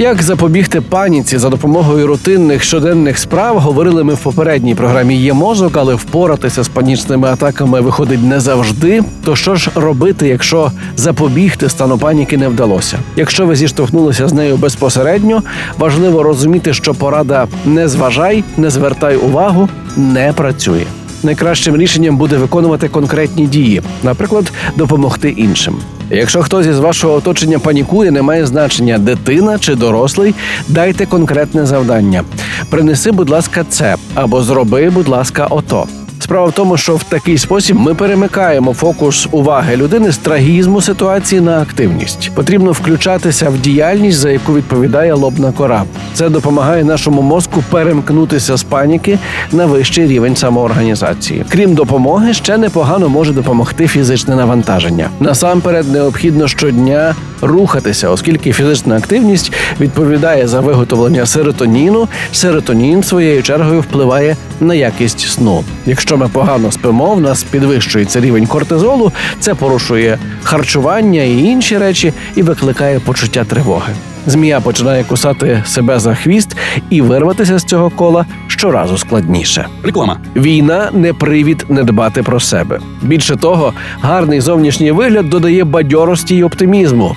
Як запобігти паніці за допомогою рутинних щоденних справ, говорили ми в попередній програмі є мозок, але впоратися з панічними атаками виходить не завжди. То що ж робити, якщо запобігти стану паніки не вдалося? Якщо ви зіштовхнулися з нею безпосередньо, важливо розуміти, що порада не зважай, не звертай увагу, не працює. Найкращим рішенням буде виконувати конкретні дії, наприклад, допомогти іншим. Якщо хтось із вашого оточення панікує, не має значення дитина чи дорослий, дайте конкретне завдання. Принеси, будь ласка, це або зроби, будь ласка, ото. Справа в тому, що в такий спосіб ми перемикаємо фокус уваги людини з трагізму ситуації на активність. Потрібно включатися в діяльність, за яку відповідає лобна кора. Це допомагає нашому мозку перемкнутися з паніки на вищий рівень самоорганізації. Крім допомоги, ще непогано може допомогти фізичне навантаження. Насамперед, необхідно щодня рухатися, оскільки фізична активність відповідає за виготовлення серотоніну. Серотонін своєю чергою впливає на якість сну. Якщо ми погано спимо, в нас підвищується рівень кортизолу, це порушує харчування і інші речі, і викликає почуття тривоги. Змія починає кусати себе за хвіст, і вирватися з цього кола щоразу складніше. Реклама. Війна не привід не дбати про себе. Більше того, гарний зовнішній вигляд додає бадьорості й оптимізму.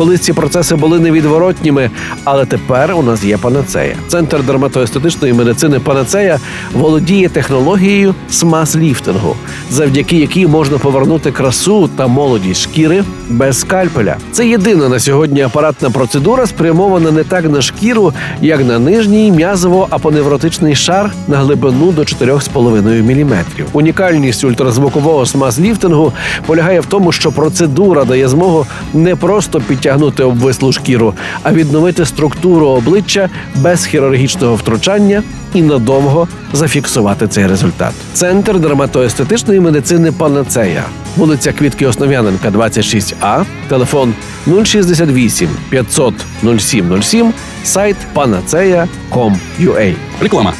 Колись ці процеси були невідворотніми, але тепер у нас є панацея. Центр дерматоестетичної медицини Панацея володіє технологією смаз-ліфтингу, завдяки якій можна повернути красу та молодість шкіри без скальпеля. Це єдина на сьогодні апаратна процедура, спрямована не так на шкіру, як на нижній м'язово-апоневротичний шар на глибину до 4,5 мм. Унікальність ультразвукового смаз-ліфтингу полягає в тому, що процедура дає змогу не просто підтягнути обвислу шкіру, а відновити структуру обличчя без хірургічного втручання і надовго зафіксувати цей результат. Центр дерматоестетичної медицини Панацея, вулиця Квітки Основ'яненка, 26А, телефон 068 500 0707, сайт panaceia.com.ua. Реклама.